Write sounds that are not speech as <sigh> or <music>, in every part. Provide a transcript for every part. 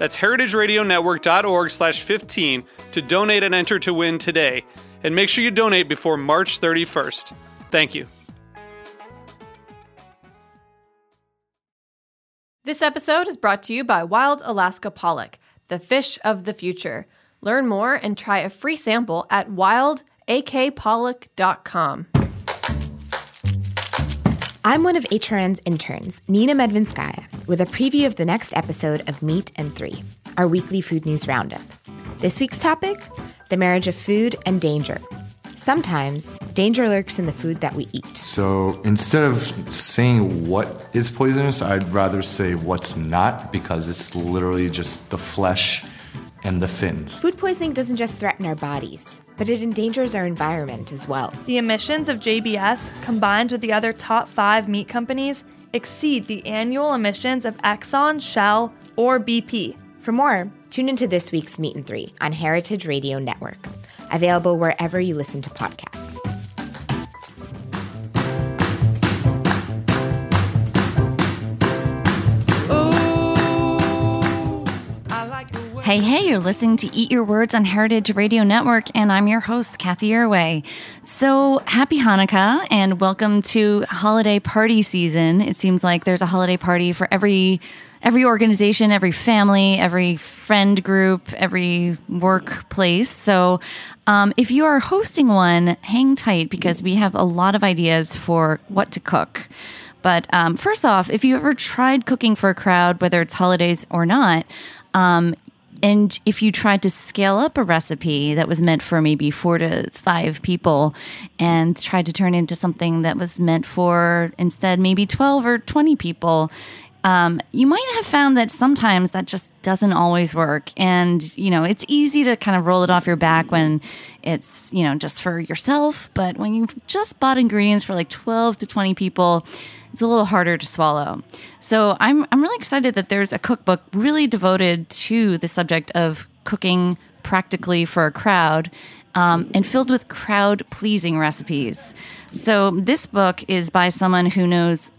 That's heritageradionetwork.org slash 15 to donate and enter to win today. And make sure you donate before March 31st. Thank you. This episode is brought to you by Wild Alaska Pollock, the fish of the future. Learn more and try a free sample at wildakpollock.com. I'm one of HRN's interns, Nina Medvinskaya, with a preview of the next episode of Meat and Three, our weekly food news roundup. This week's topic the marriage of food and danger. Sometimes danger lurks in the food that we eat. So instead of saying what is poisonous, I'd rather say what's not because it's literally just the flesh and the fins. Food poisoning doesn't just threaten our bodies, but it endangers our environment as well. The emissions of JBS, combined with the other top five meat companies, exceed the annual emissions of Exxon, Shell, or BP. For more, tune into this week's Meat and Three on Heritage Radio Network, available wherever you listen to podcasts. Hey, hey, you're listening to Eat Your Words on Heritage Radio Network, and I'm your host, Cathy Erway. So, happy Hanukkah and welcome to holiday party season. It seems like there's a holiday party for every every organization, every family, every friend group, every workplace. So, um, if you are hosting one, hang tight because we have a lot of ideas for what to cook. But um, first off, if you ever tried cooking for a crowd, whether it's holidays or not, um, and if you tried to scale up a recipe that was meant for maybe four to five people and tried to turn into something that was meant for instead maybe 12 or 20 people, um, you might have found that sometimes that just doesn't always work. And, you know, it's easy to kind of roll it off your back when it's, you know, just for yourself. But when you've just bought ingredients for like 12 to 20 people, it's a little harder to swallow. So I'm I'm really excited that there's a cookbook really devoted to the subject of cooking practically for a crowd. Um, and filled with crowd pleasing recipes. So, this book is by someone who knows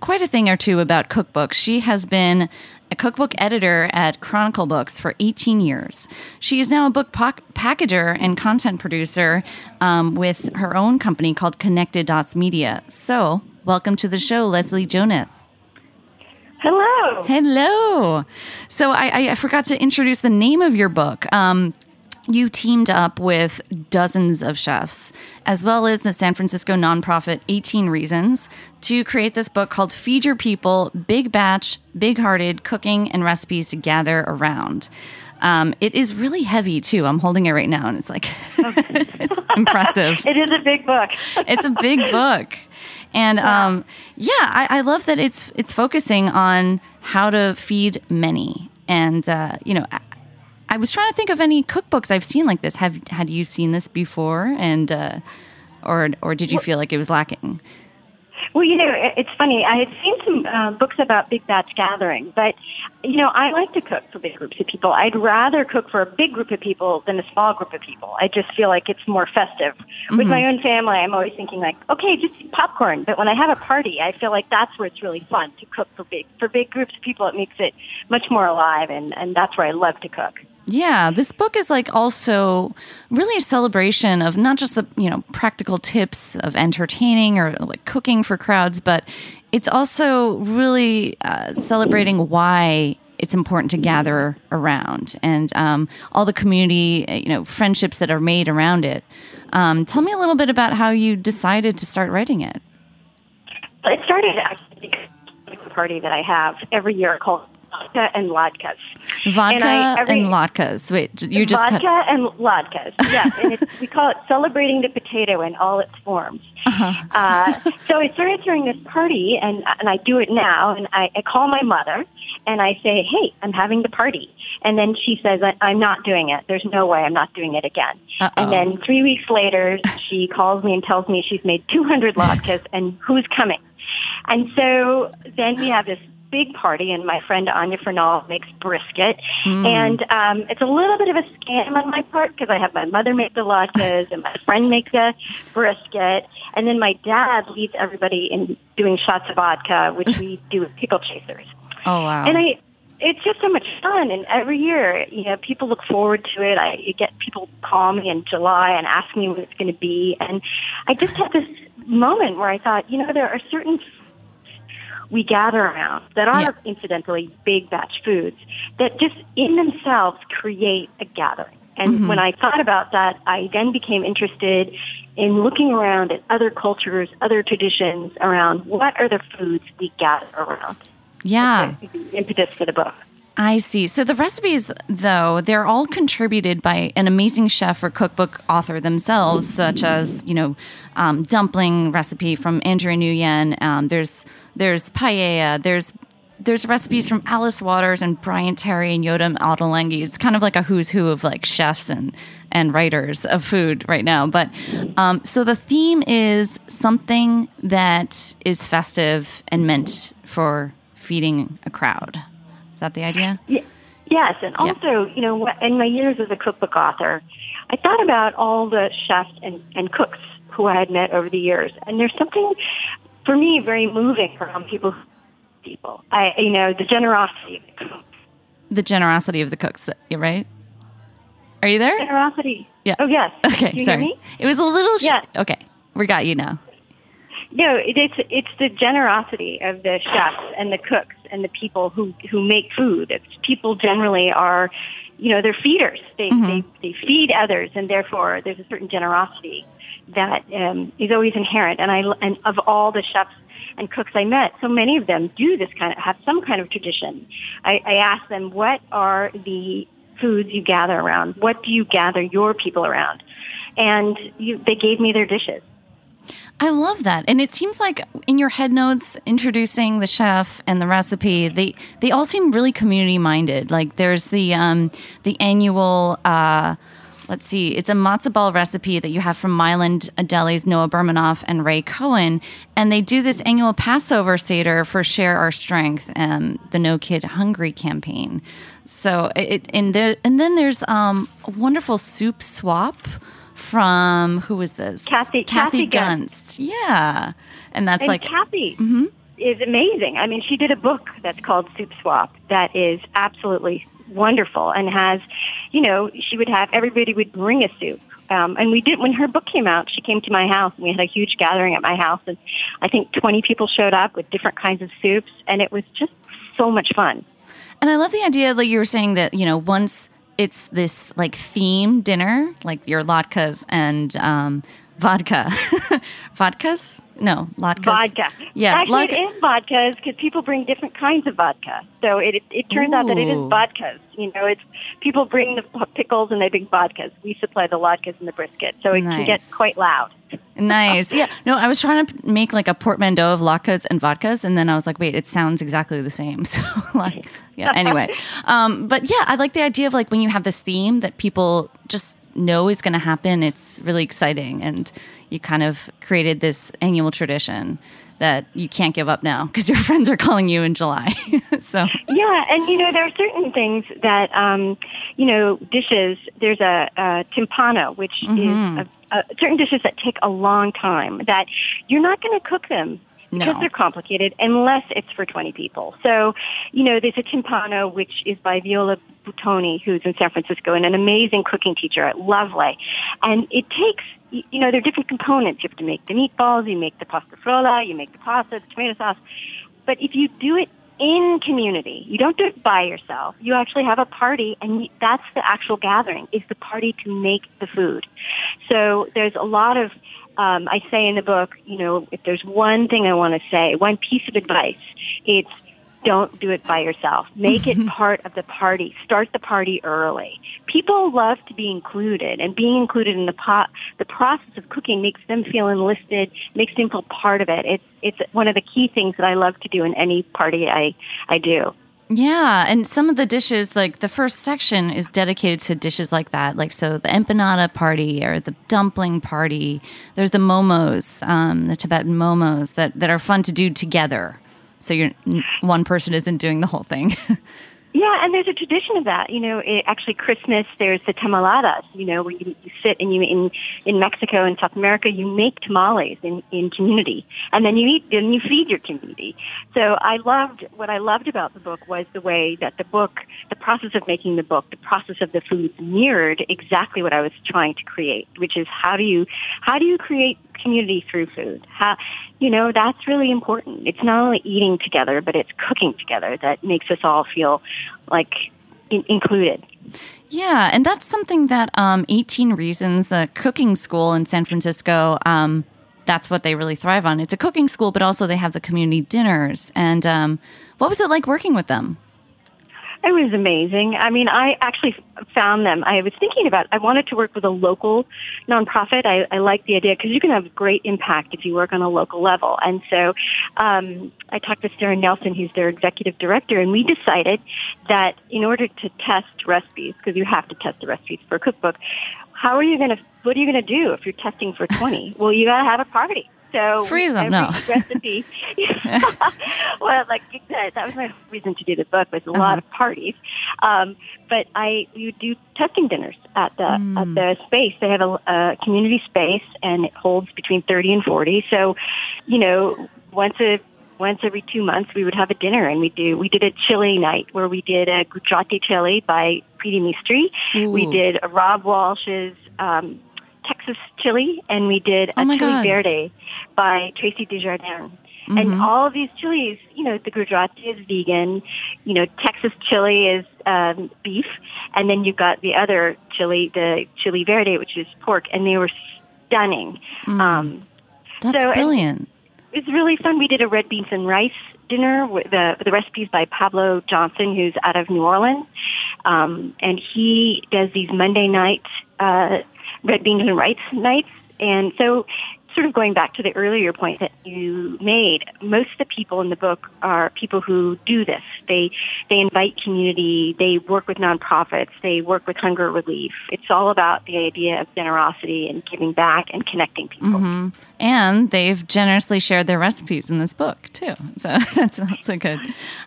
quite a thing or two about cookbooks. She has been a cookbook editor at Chronicle Books for 18 years. She is now a book po- packager and content producer um, with her own company called Connected Dots Media. So, welcome to the show, Leslie Jonath. Hello. Hello. So, I, I forgot to introduce the name of your book. Um, you teamed up with dozens of chefs, as well as the San Francisco nonprofit 18 Reasons, to create this book called Feed Your People Big Batch, Big Hearted Cooking and Recipes to Gather Around. Um, it is really heavy too. I'm holding it right now, and it's like <laughs> it's impressive. It is a big book. it's a big book, and um, yeah, I, I, love that it's it's focusing on how to feed many. And uh, you know, I, was trying to think of any cookbooks I've seen like this. Have had you seen this before? And uh, or or did you feel like it was lacking? Well, you know, it's funny. I had seen some uh, books about big batch gathering, but you know, I like to cook for big groups of people. I'd rather cook for a big group of people than a small group of people. I just feel like it's more festive. Mm-hmm. With my own family, I'm always thinking like, okay, just popcorn. But when I have a party, I feel like that's where it's really fun to cook for big for big groups of people. It makes it much more alive, and and that's where I love to cook. Yeah, this book is like also really a celebration of not just the, you know, practical tips of entertaining or like cooking for crowds, but it's also really uh, celebrating why it's important to gather around and um, all the community, you know, friendships that are made around it. Um, tell me a little bit about how you decided to start writing it. It started actually a party that I have every year called vodka and latkes. Vodka and, I, every, and latkes. Wait, you just vodka cut... and latkes. Yes, <laughs> and it's, we call it celebrating the potato in all its forms. Uh-huh. uh, so I started throwing this party, and and I do it now. And I, I call my mother, and I say, "Hey, I'm having the party," and then she says, "I'm not doing it. There's no way I'm not doing it again." Uh-oh. And then three weeks later, she calls me and tells me she's made 200 latkes, and who's coming? And so then we have this big party, and my friend Anya Fernald makes brisket. Mm. And um, it's a little bit of a scam on my part because I have my mother make the latkes and my friend makes a brisket. And then my dad leads everybody in doing shots of vodka, which we <laughs> do with pickle chasers. Oh, wow. And I, it's just so much fun and every year you know people look forward to it i get people call me in july and ask me what it's going to be and i just had this moment where i thought you know there are certain we gather around that are yeah. incidentally big batch foods that just in themselves create a gathering. And mm-hmm. when I thought about that, I then became interested in looking around at other cultures, other traditions around what are the foods we gather around. Yeah. The impetus for the book. I see. So the recipes, though, they're all contributed by an amazing chef or cookbook author themselves, such as you know, um, dumpling recipe from Andrea Nguyen. Um, there's there's paella. There's there's recipes from Alice Waters and Bryant Terry and Yotam Ottolenghi. It's kind of like a who's who of like chefs and and writers of food right now. But um, so the theme is something that is festive and meant for feeding a crowd. Is that the idea? Yeah. Yes, and also, yeah. you know, in my years as a cookbook author, I thought about all the chefs and, and cooks who I had met over the years, and there's something for me very moving around people. People, I, you know, the generosity. The generosity of the cooks, right? Are you there? Generosity. Yeah. Oh yes. <laughs> Okay. Sorry. It was a little. Sh- yeah. Okay. We got you now. No, it's it's the generosity of the chefs and the cooks and the people who who make food. It's people generally are, you know, they're feeders. They mm-hmm. they they feed others, and therefore there's a certain generosity that um, is always inherent. And I and of all the chefs and cooks I met, so many of them do this kind of have some kind of tradition. I, I ask them, what are the foods you gather around? What do you gather your people around? And you, they gave me their dishes. I love that. And it seems like in your head notes introducing the chef and the recipe, they they all seem really community minded. Like there's the um the annual uh let's see, it's a matzo ball recipe that you have from Mile End Deli's Noah Bernamoff and Ray Cohen. And they do this annual Passover Seder for Share Our Strength, and the No Kid Hungry campaign. So it, and, there, and then there's um, a wonderful soup swap from who was this? Kathy Kathy, Kathy Gunst. Yeah, and that's and like Kathy mm-hmm. is amazing. I mean, she did a book that's called Soup Swap that is absolutely wonderful and has, you know, she would have everybody would bring a soup. Um, and we did when her book came out. She came to my house, and we had a huge gathering at my house, and I think twenty people showed up with different kinds of soups, and it was just so much fun. And I love the idea that you were saying that you know once it's this like theme dinner, like your latkes and um, vodka. <laughs> Vodkas? No, latkes. Vodka. Yeah, actually, it is vodkas because people bring different kinds of vodka. So it it, it turns Ooh. out that it is vodkas. You know, it's people bring the pickles and they bring vodkas. We supply the latkes and the brisket, so it nice. can get quite loud. Nice. Yeah. No, I was trying to make like a portmanteau of latkes and vodkas, and then I was like, wait, it sounds exactly the same. <laughs> So like, yeah. Anyway, <laughs> um, but yeah, I like the idea of like when you have this theme that people just know is going to happen. It's really exciting, and you kind of created this annual tradition that you can't give up now because your <laughs> friends are calling you in July. <laughs> so yeah, and you know there are certain things that um, you know dishes. There's a, a timpano, which mm-hmm. is a, a, certain dishes that take a long time. That you're not going to cook them because no. they're complicated unless it's for 20 people. So, you know, there's a timpano, which is by Viola Buitoni, who's in San Francisco and an amazing cooking teacher at Lovely. And it takes, you know, there are different components. You have to make the meatballs, you make the pasta frolla, you make the pasta, the tomato sauce. But if you do it in community. You don't do it by yourself. You actually have a party, and you, that's the actual gathering. Is the party to make the food? So there's a lot of. Um, I say in the book, you know, if there's one thing I want to say, one piece of advice, it's don't do it by yourself. Make it <laughs> part of the party. Start the party early. People love to be included, and being included in the pot, the process of cooking makes them feel enlisted, makes them feel part of it. It's it's one of the key things that I love to do in any party I I do. Yeah, and some of the dishes, like the first section, is dedicated to dishes like that. Like so, the empanada party or the dumpling party. There's the momos, um, the Tibetan momos that that are fun to do together so you're one person isn't doing the whole thing. <laughs> Yeah, and there's a tradition of that. You know, it, actually, Christmas there's the tamaladas. You know, where you, you sit and you in in Mexico and South America, you make tamales in in community, and then you eat and you feed your community. So I loved what I loved about the book was the way that the book, the process of making the book, the process of the foods mirrored exactly what I was trying to create, which is how do you how do you create community through food? How you know that's really important. It's not only eating together, but it's cooking together that makes us all feel like in- included. Yeah, and that's something that um, 18 Reasons, the cooking school in San Francisco, um, that's what they really thrive on. It's a cooking school, but also they have the community dinners. And um, what was it like working with them? It was amazing. I mean, I actually found them. I was thinking about. I wanted to work with a local nonprofit. I, I like the idea because you can have great impact if you work on a local level. And so, um, I talked to Sarah Nelson, who's their executive director, and we decided that in order to test recipes, because you have to test the recipes for a cookbook, how are you going to? What are you going to do if you're testing for twenty? <laughs> well, you got to have a party. So freeze them. No recipe. <laughs> <laughs> well, like that, that was my reason to do the book was a uh-huh. lot of parties. Um, but I you do testing dinners at the mm. at the space. They have a, a community space, and it holds between thirty and forty. So, you know, once a once every two months we would have a dinner and we do we did a chili night where we did a Gujarati chili by Preeti Mistry. Ooh. We did a Robb Walsh's um, Texas chili, and we did a oh chili God. verde by Traci Des Jardins. Mm-hmm. And all of these chilies, you know, the Gujarati is vegan, you know, Texas chili is um, beef, and then you've got the other chili, the chili verde, which is pork, and they were stunning. Mm. Um, That's so, brilliant. It was really fun. We did a red beans and rice dinner with the, the recipes by Pableaux Johnson, who's out of New Orleans, um, and he does these Monday night uh, red beans and rice nights. And so sort of going back to the earlier point that you made, most of the people in the book are people who do this. They they invite community, they work with nonprofits, they work with hunger relief. It's all about the idea of generosity and giving back and connecting people. Mm-hmm. And they've generously shared their recipes in this book too. So <laughs> that's also good.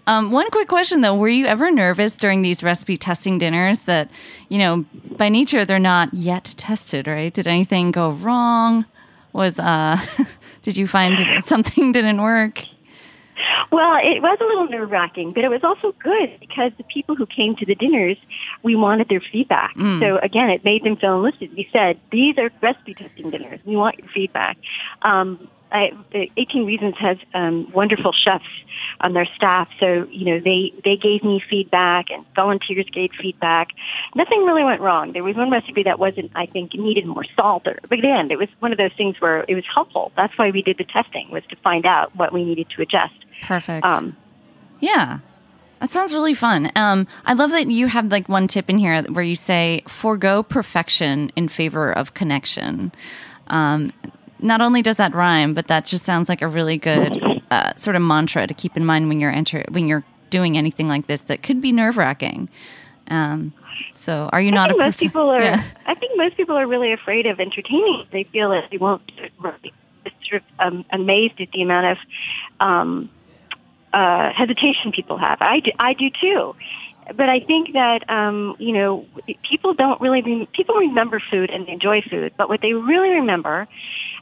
Um, one quick question though: Were you ever nervous during these recipe testing dinners that, you know, by nature they're not yet tested, right? Did anything go wrong? Was uh <laughs> did you find something didn't work? Well, it was a little nerve wracking, but it was also good because the people who came to the dinners, we wanted their feedback. Mm. So again, it made them feel enlisted. We said, these are recipe testing dinners. We want your feedback. Um, I, 18 Reasons has um, wonderful chefs on their staff, so you know they they gave me feedback and volunteers gave feedback. Nothing really went wrong. There was one recipe that wasn't, I think, needed more salt, or, but again, it was one of those things where it was helpful. That's why we did the testing was to find out what we needed to adjust. Perfect. Um, yeah. That sounds really fun. Um, I love that you have like one tip in here where you say forego perfection in favor of connection. Um, not only does that rhyme, but that just sounds like a really good uh, sort of mantra to keep in mind when you're enter when you're doing anything like this that could be nerve wracking. Um, so, are you I not? Think a most people are. Yeah. I think most people are really afraid of entertaining. They feel that they won't. Sort of um, amazed at the amount of um, uh, hesitation people have. I do, I do too but I think that um, you know people don't really re- people remember food and enjoy food, but what they really remember,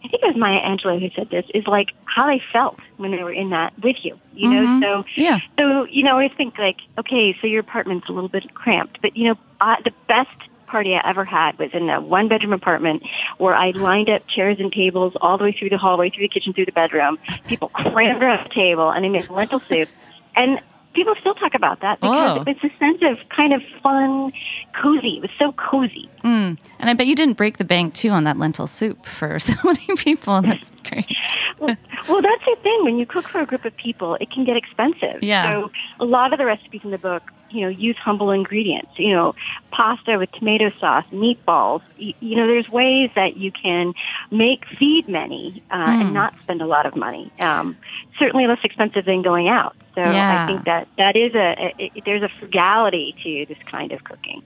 I think it was Maya Angelou who said this, is like how they felt when they were in that with you. You mm-hmm. know, so yeah. So you know, I think like okay, so your apartment's a little bit cramped, but you know, uh, the best party I ever had was in a one bedroom apartment where I lined up chairs and tables all the way through the hallway, through the kitchen, through the bedroom. People crammed around the table and I made lentil soup. And people still talk about that because Oh. it's a sense of kind of fun, cozy. It was so cozy. Mm. And I bet you didn't break the bank too on that lentil soup for <laughs> so many people. That's great. well, well, that's the thing. When you cook for a group of people, it can get expensive. Yeah. So a lot of the recipes in the book, you know, use humble ingredients. You know, pasta with tomato sauce, meatballs. You, you know, there's ways that you can make feed many uh, Hmm. and not spend a lot of money. Um, certainly less expensive than going out. So Yeah. I think that that is a, a, a there's a frugality to this kind of cooking.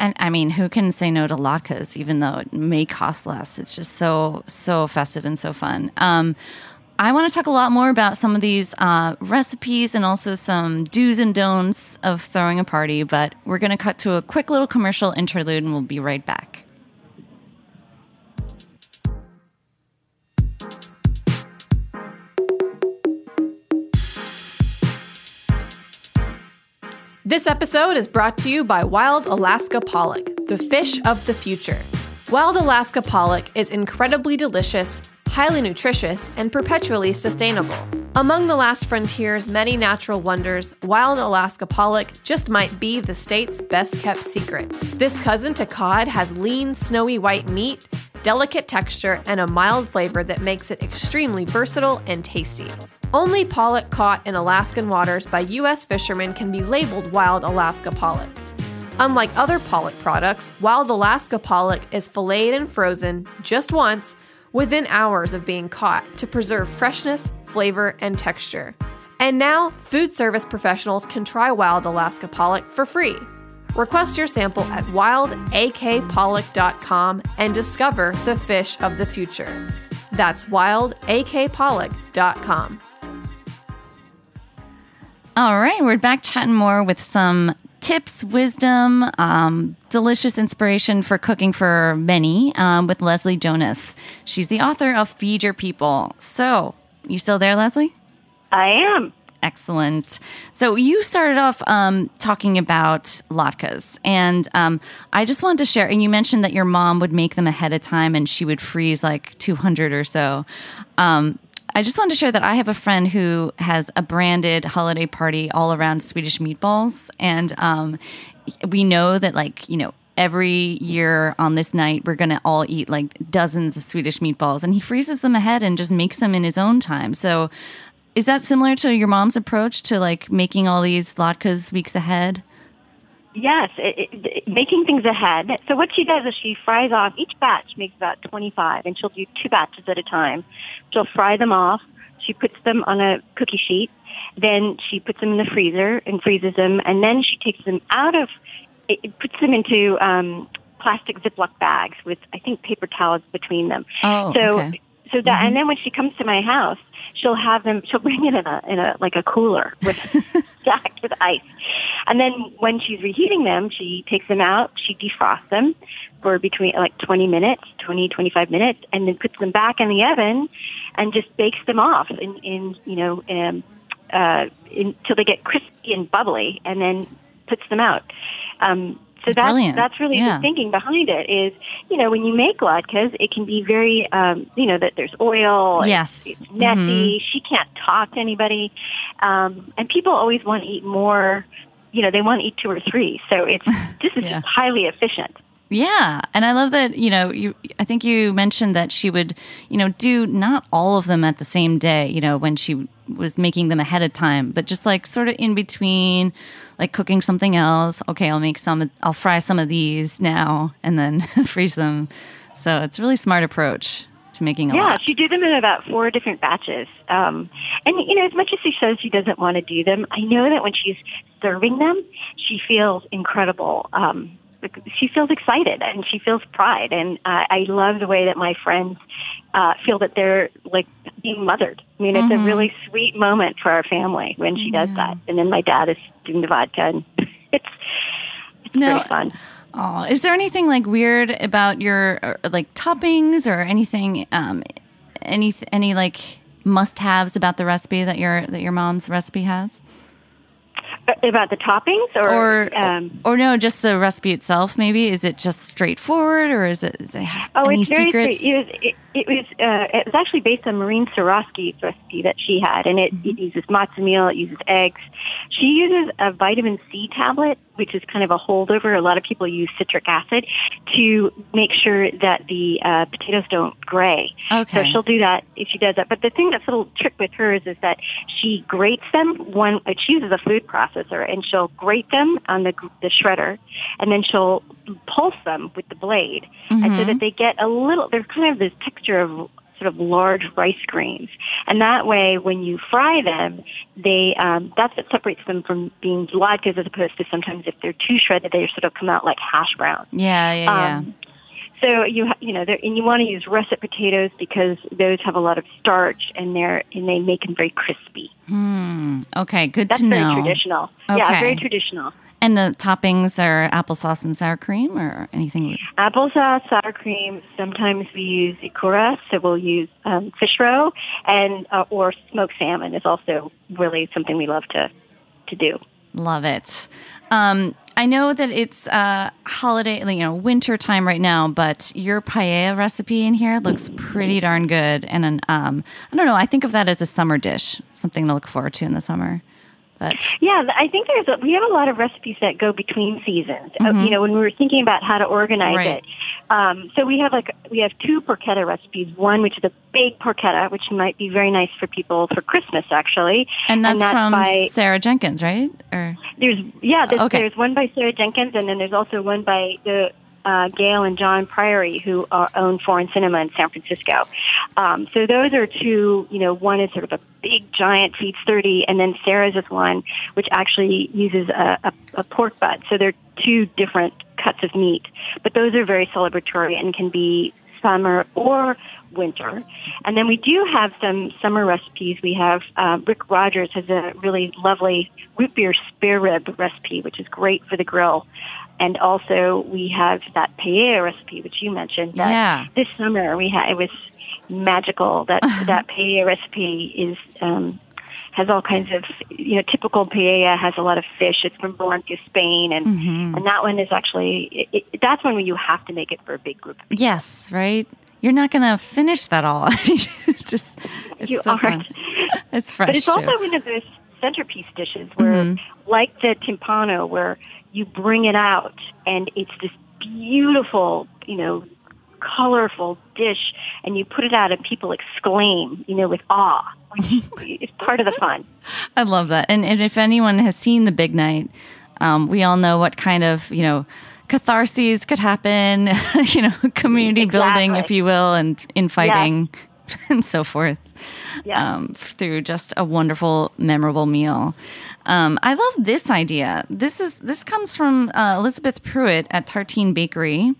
And I mean, who can say no to latkes, even though it may cost less? It's just so, so festive and so fun. Um, I want to talk a lot more about some of these uh, recipes and also some do's and don'ts of throwing a party, but we're going to cut to a quick little commercial interlude and we'll be right back. This episode is brought to you by Wild Alaska Pollock, the fish of the future. Wild Alaska Pollock is incredibly delicious, highly nutritious, and perpetually sustainable. Among the last frontier's many natural wonders, Wild Alaska Pollock just might be the state's best kept secret. This cousin to cod has lean, snowy white meat, delicate texture, and a mild flavor that makes it extremely versatile and tasty. Only pollock caught in Alaskan waters by U.S. fishermen can be labeled wild Alaska pollock. Unlike other pollock products, wild Alaska pollock is filleted and frozen just once within hours of being caught to preserve freshness, flavor, and texture. And now, food service professionals can try wild Alaska pollock for free. Request your sample at wildakpollock.com and discover the fish of the future. That's wildakpollock.com. All right, we're back chatting more with some tips, wisdom, um, delicious inspiration for cooking for many um, with Leslie Jonath. She's the author of Feed Your People. So, you still there, Leslie? I am. Excellent. So you started off um, talking about latkes, and um, I just wanted to share. And you mentioned that your mom would make them ahead of time, and she would freeze like 200 or so. Um, I just wanted to share that I have a friend who has a branded holiday party all around Swedish meatballs, and um, we know that like you know every year on this night we're going to all eat like dozens of Swedish meatballs, and he freezes them ahead and just makes them in his own time. So. Is that similar to your mom's approach to like making all these latkes weeks ahead? Yes, it, it, making things ahead. So what she does is she fries off each batch makes about 25 and she'll do two batches at a time. She'll fry them off. She puts them on a cookie sheet. Then she puts them in the freezer and freezes them and then she takes them out of it, puts them into um plastic Ziploc bags with I think paper towels between them. Oh, so okay. So that and then when she comes to my house, she'll have them she'll bring it in a in a like a cooler with <laughs> stacked with ice. And then when she's reheating them, she takes them out, she defrosts them for between like 20 minutes, 20, 25 minutes, and then puts them back in the oven and just bakes them off in, in you know, um, uh, until they get crispy and bubbly, and then puts them out. Um, so That's that's that's really Yeah. the thinking behind it. Is you know when you make latkes, it can be very um, you know that there's oil. Yes. it's, messy. She can't talk to anybody, um, and people always want to eat more. You know they want to eat two or three. So it's <laughs> this is Yeah. just highly efficient. Yeah, and I love that you know you. I think you mentioned that she would you know do not all of them at the same day. You know when she was making them ahead of time, but just like sort of in between, like cooking something else. Okay, I'll make some. I'll fry some of these now and then <laughs> freeze them. So it's a really smart approach to making a lot. Yeah, lot. she did them in about four different batches. Um, and you know, as much as she says she doesn't want to do them, I know that when she's serving them, she feels incredible. Um, she feels excited and she feels pride, and uh, I love the way that my friends uh, feel that they're like being mothered. I mean, it's a really sweet moment for our family when she does that. And then my dad is doing the vodka, and <laughs> it's it's No, pretty fun. Oh, is there anything like weird about your or, like toppings or anything? Um, any any like must-haves about the recipe that your that your mom's recipe has, Uh, About the toppings, or, or um, or no, just the recipe itself? Maybe is it just straightforward, or is it, is it Oh, any it's very secrets? straight. It, it, it was uh, it was actually based on Maureen Swarovski's recipe that she had, and it, it uses matzo meal, it uses eggs. She uses a vitamin C tablet, which is kind of a holdover. A lot of people use citric acid to make sure that the uh, potatoes don't gray. Okay. So she'll do that if she does that. But the thing that's a little trick with hers is that she grates them. One, uh, she uses a food processor, and she'll grate them on the the shredder, and then she'll pulse them with the blade, and so that they get a little. There's kind of this texture of sort of large rice grains, and that way, when you fry them, they um, that's what separates them from being latkes as opposed to sometimes if they're too shredded, they sort of come out like hash browns. Yeah, yeah, yeah. Um, so you ha- you know, they're- and you want to use russet potatoes because those have a lot of starch and they're and they make them very crispy. Hmm. Okay, good That's to very traditional. Okay. Yeah, very traditional. And the toppings are applesauce and sour cream or anything? Applesauce, sour cream. Sometimes we use ikura, so we'll use um, fish roe, and uh, or smoked salmon is also really something we love to to do. Love it. Um, I know that it's uh, holiday, you know, winter time right now, but your paella recipe in here looks pretty darn good. And an, um, I don't know, I think of that as a summer dish, something to look forward to in the summer. But Yeah, I think there's a, we have a lot of recipes that go between seasons. Uh, you know, when we were thinking about how to organize Mm-hmm. Right. it, um, so we have like we have two porchetta recipes. One which is a big porchetta, which might be very nice for people for Christmas actually, and that's, from by Sara Jenkins, right? Or there's yeah there's, Okay. there's one by Sara Jenkins, and then there's also one by the uh, Gail and John Priory, who are, own Foreign Cinema in San Francisco. Um, so those are two. You know, one is sort of a big giant feeds thirty, and then Sara's is one which actually uses a, a, a pork butt. So they're two different cuts of meat, but those are very celebratory and can be summer or winter. And then we do have some summer recipes. We have uh, Rick Rodgers has a really lovely root beer spare rib recipe, which is great for the grill. And also we have that paella recipe, which you mentioned. That Yeah. This summer we had it was magical. That <laughs> that paella recipe is. Um, has all kinds of, you know, typical paella has a lot of fish. It's from Valencia, Spain, and and that one is actually it, it, that's one where you have to make it for a big group. yes, right? You're not going to finish that all. <laughs> it's just, it's You so aren't. fun. It's fresh. But it's too. also one of those centerpiece dishes where, like the timpano, where you bring it out and it's this beautiful, you know, colorful dish, and you put it out and people exclaim, you know, with awe, <laughs> it's part of the fun. I love that. And, and if anyone has seen The Big Night, um, we all know what kind of, you know, catharses could happen, <laughs> you know, community building, if you will, and infighting <laughs> and so forth Yeah. um, through just a wonderful, memorable meal. Um, I love this idea. This is this comes from uh, Elisabeth Prueitt at Tartine Bakery.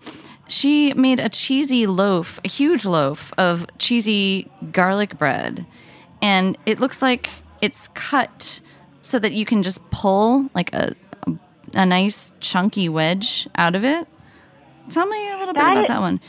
She made a cheesy loaf, a huge loaf of cheesy garlic bread, and it looks like it's cut so that you can just pull like a a, a nice chunky wedge out of it. Tell me a little bit about is- that one.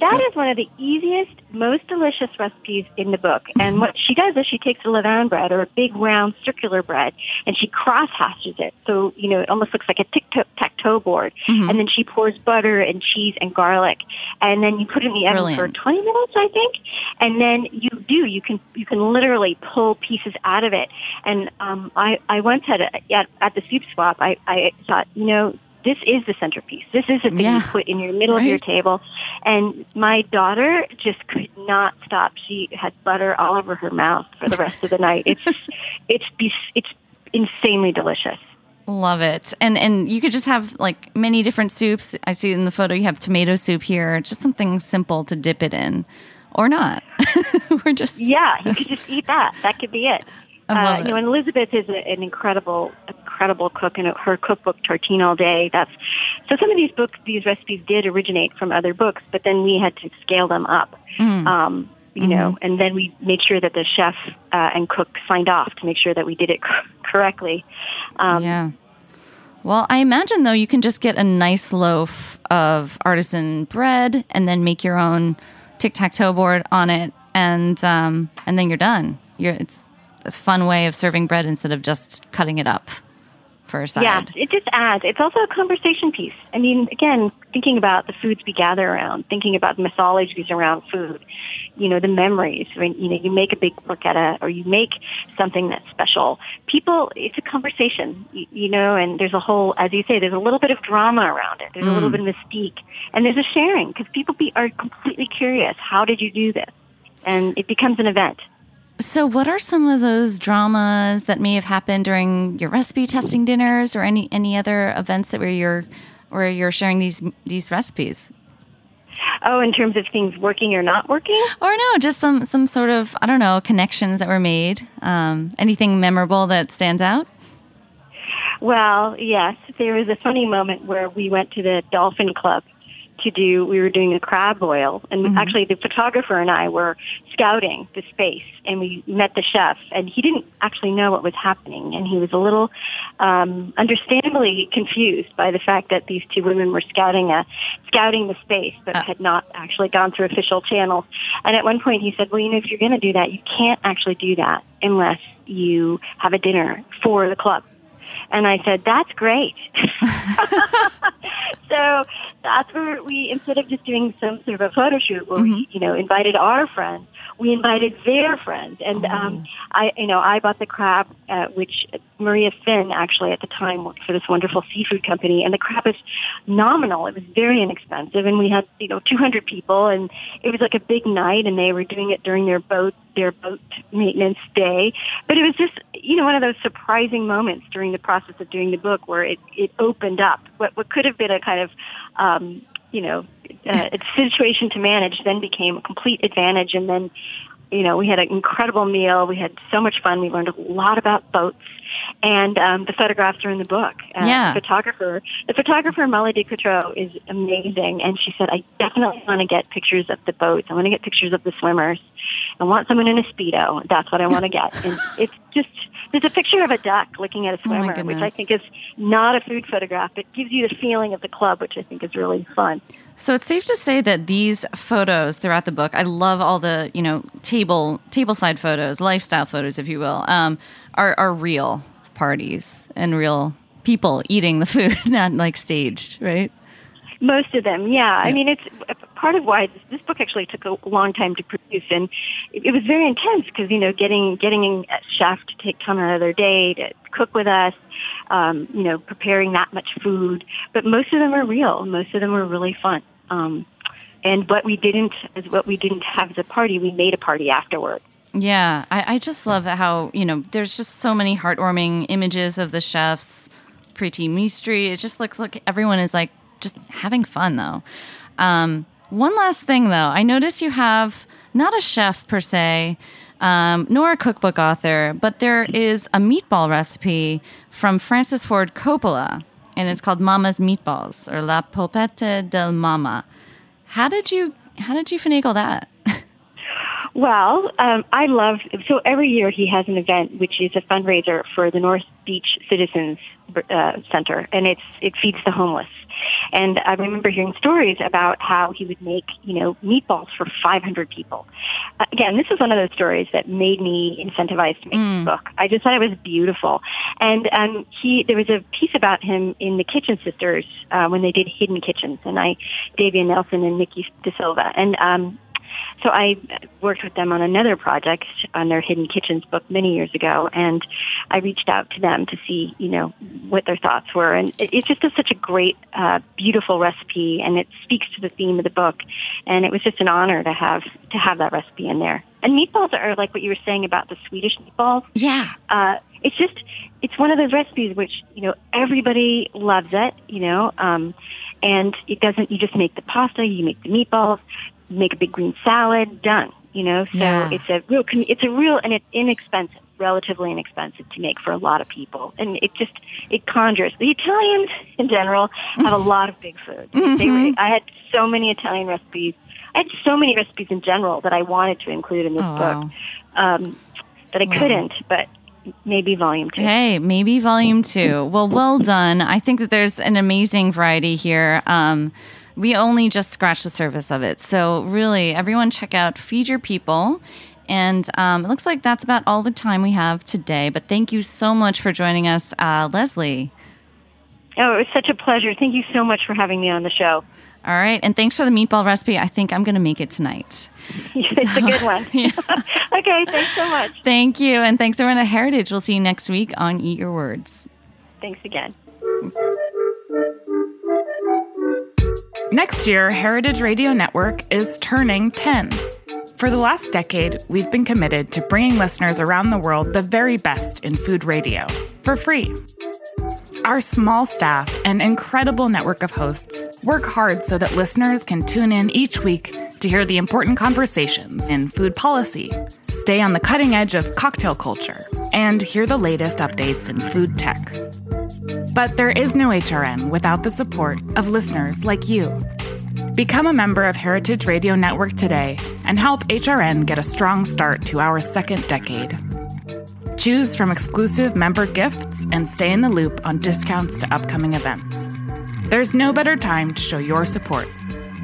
That is So- one of the easiest, most delicious recipes in the book. And what she does is she takes a levain bread or a big round circular bread and she cross hashes it. So, you know, it almost looks like a tic-tac-toe board. Mm-hmm. And then she pours butter and cheese and garlic. And then you put it in the oven Brilliant. for 20 minutes, I think. And then you do, you can, you can literally pull pieces out of it. And, um, I, I once had a, at, at the soup swap, I, I thought, you know, this is the centerpiece. This is the thing Yeah. you put in your middle of your table. And my daughter just could not stop. She had butter all over her mouth for the rest of the night. It's <laughs> it's it's insanely delicious. Love it. And and you could just have like many different soups. I see in the photo you have tomato soup here. Just something simple to dip it in. Or not. <laughs> We're just Yeah, you could just eat that. That could be it. Uh. You know, and Elisabeth is a, an incredible, incredible cook, and her cookbook Tartine All Day. That's so. Some of these books, these recipes did originate from other books, but then we had to scale them up. Mm. Um, you Mm-hmm. know, and then we made sure that the chef uh, and cook signed off to make sure that we did it correctly. Um, Yeah. Well, I imagine though you can just get a nice loaf of artisan bread and then make your own tic tac toe board on it, and um, and then you're done. You're it's a fun way of serving bread instead of just cutting it up. for a side. Yeah, it just adds. It's also a conversation piece. I mean, again, thinking about the foods we gather around, thinking about the mythologies around food, you know, the memories. When you know you make a big porchetta or you make something that's special, people. It's a conversation, you, you know, and there's a whole, as you say, there's a little bit of drama around it. There's a little mm. bit of mystique, and there's a sharing because people be, are completely curious. How did you do this? And it becomes an event. So, what are some of those dramas that may have happened during your recipe testing dinners or any any other events that where you're where you're sharing these these recipes? Oh, in terms of things working or not working? Or no, just some some sort of I don't know connections that were made. Um, anything memorable that stands out? Well, yes. There was a funny moment where we went to the Dolphin Club to do, we were doing a crab boil, and Mm-hmm. actually the photographer and I were scouting the space, and we met the chef, and he didn't actually know what was happening, and he was a little, um, understandably confused by the fact that these two women were scouting a, scouting the space, but Uh. had not actually gone through official channels. And at one point he said, well, you know, if you're going to do that, you can't actually do that unless you have a dinner for the club. And I said, that's great. <laughs> <laughs> so that's where we, instead of just doing some sort of a photo shoot where we, you know, invited our friends, we invited their friends. And, um, I, you know, I bought the crab, uh, which Maria Finn actually at the time worked for this wonderful seafood company. And the crab is nominal. It was very inexpensive. And we had, you know, 200 people and it was like a big night and they were doing it during their boat, their boat maintenance day. But it was just, you know, one of those surprising moments during the process of doing the book where it, it opened up what, what could have been a kind of, um, you know, uh, a <laughs> situation to manage then became a complete advantage. And then, you know, we had an incredible meal. We had so much fun. We learned a lot about boats. And um, the photographs are in the book. Uh, Yeah. The photographer, the photographer Molly DeCoudreaux is amazing. And she said, I definitely want to get pictures of the boats. I want to get pictures of the swimmers. I want someone in a speedo. That's what I want to get. And <laughs> it's just there's a picture of a duck looking at a Oh swimmer, which I think is not a food photograph. It gives you the feeling of the club, which I think is really fun. So it's safe to say that these photos throughout the book, I love all the you know table tableside photos, lifestyle photos, if you will, um, are are real parties and real people eating the food, <laughs> not like staged, right? Most of them, yeah. I mean, it's part of why this, this book actually took a long time to produce, and it, it was very intense because you know, getting getting a chef to take time out of their day to cook with us, um, you know, preparing that much food. But most of them are real. Most of them were really fun. Um, and what we didn't is what we didn't have as a party. We made a party afterward. Yeah, I, I just love how you know there's just so many heartwarming images of the chefs, Preeti Mistry. It just looks like everyone is like just having fun though. Um, one last thing though, I notice you have not a chef per se, um, nor a cookbook author, but there is a meatball recipe from Francis Ford Coppola, and it's called Mama's Meatballs or La Polpette del Mama. How did you how did you finagle that? Well, um, I love so every year he has an event which is a fundraiser for the North Beach Citizens uh, Center, and it's it feeds the homeless. And I remember hearing stories about how he would make, you know, meatballs for 500 people. Uh, again, this is one of those stories that made me incentivized to make this book. I just thought it was beautiful. And um, he, there was a piece about him in the Kitchen Sisters uh, when they did Hidden Kitchens, and I, Davia Nelson and Nikki De Silva, and um, so I worked with them on another project on their Hidden Kitchens book many years ago, and I reached out to them to see, you know, what their thoughts were. And it, it's just a, such a great, uh, beautiful recipe, and it speaks to the theme of the book. And it was just an honor to have to have that recipe in there. And meatballs are like what you were saying about the Swedish meatballs Yeah. uh, it's just it's one of those recipes which you know everybody loves it you know um and it doesn't you just make the pasta you make the meatballs make a big green salad done you know so Yeah. it's a real it's a real and it's inexpensive relatively inexpensive to make for a lot of people and it just it conjures the italians in general have a <laughs> lot of big food they were, i had so many italian recipes i had so many recipes in general that i wanted to include in this Oh, book um that i couldn't but maybe volume two Hey, maybe volume two. Well, well done. I think that there's an amazing variety here. Um, we only just scratched the surface of it. So, really, everyone check out Feed Your People. And um, it looks like that's about all the time we have today. But thank you so much for joining us, uh, Leslie. Oh, it was such a pleasure. Thank you so much for having me on the show. All right. And thanks for the meatball recipe. I think I'm going to make it tonight. <laughs> it's so, a good one. <laughs> Yeah. <laughs> okay. Thanks so much. Thank you. And thanks everyone at Heritage. We'll see you next week on Eat Your Words. Thanks again. Next year, Heritage Radio Network is turning 10. For the last decade, we've been committed to bringing listeners around the world the very best in food radio for free. Our small staff and incredible network of hosts work hard so that listeners can tune in each week to hear the important conversations in food policy, stay on the cutting edge of cocktail culture, and hear the latest updates in food tech. But there is no HRN without the support of listeners like you. Become a member of Heritage Radio Network today and help HRN get a strong start to our second decade. Choose from exclusive member gifts and stay in the loop on discounts to upcoming events. There's no better time to show your support.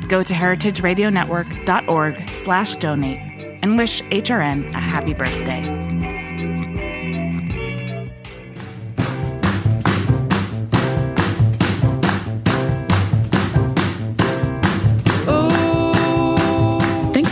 Go to heritageradionetwork.org slash donate and wish HRN a happy birthday.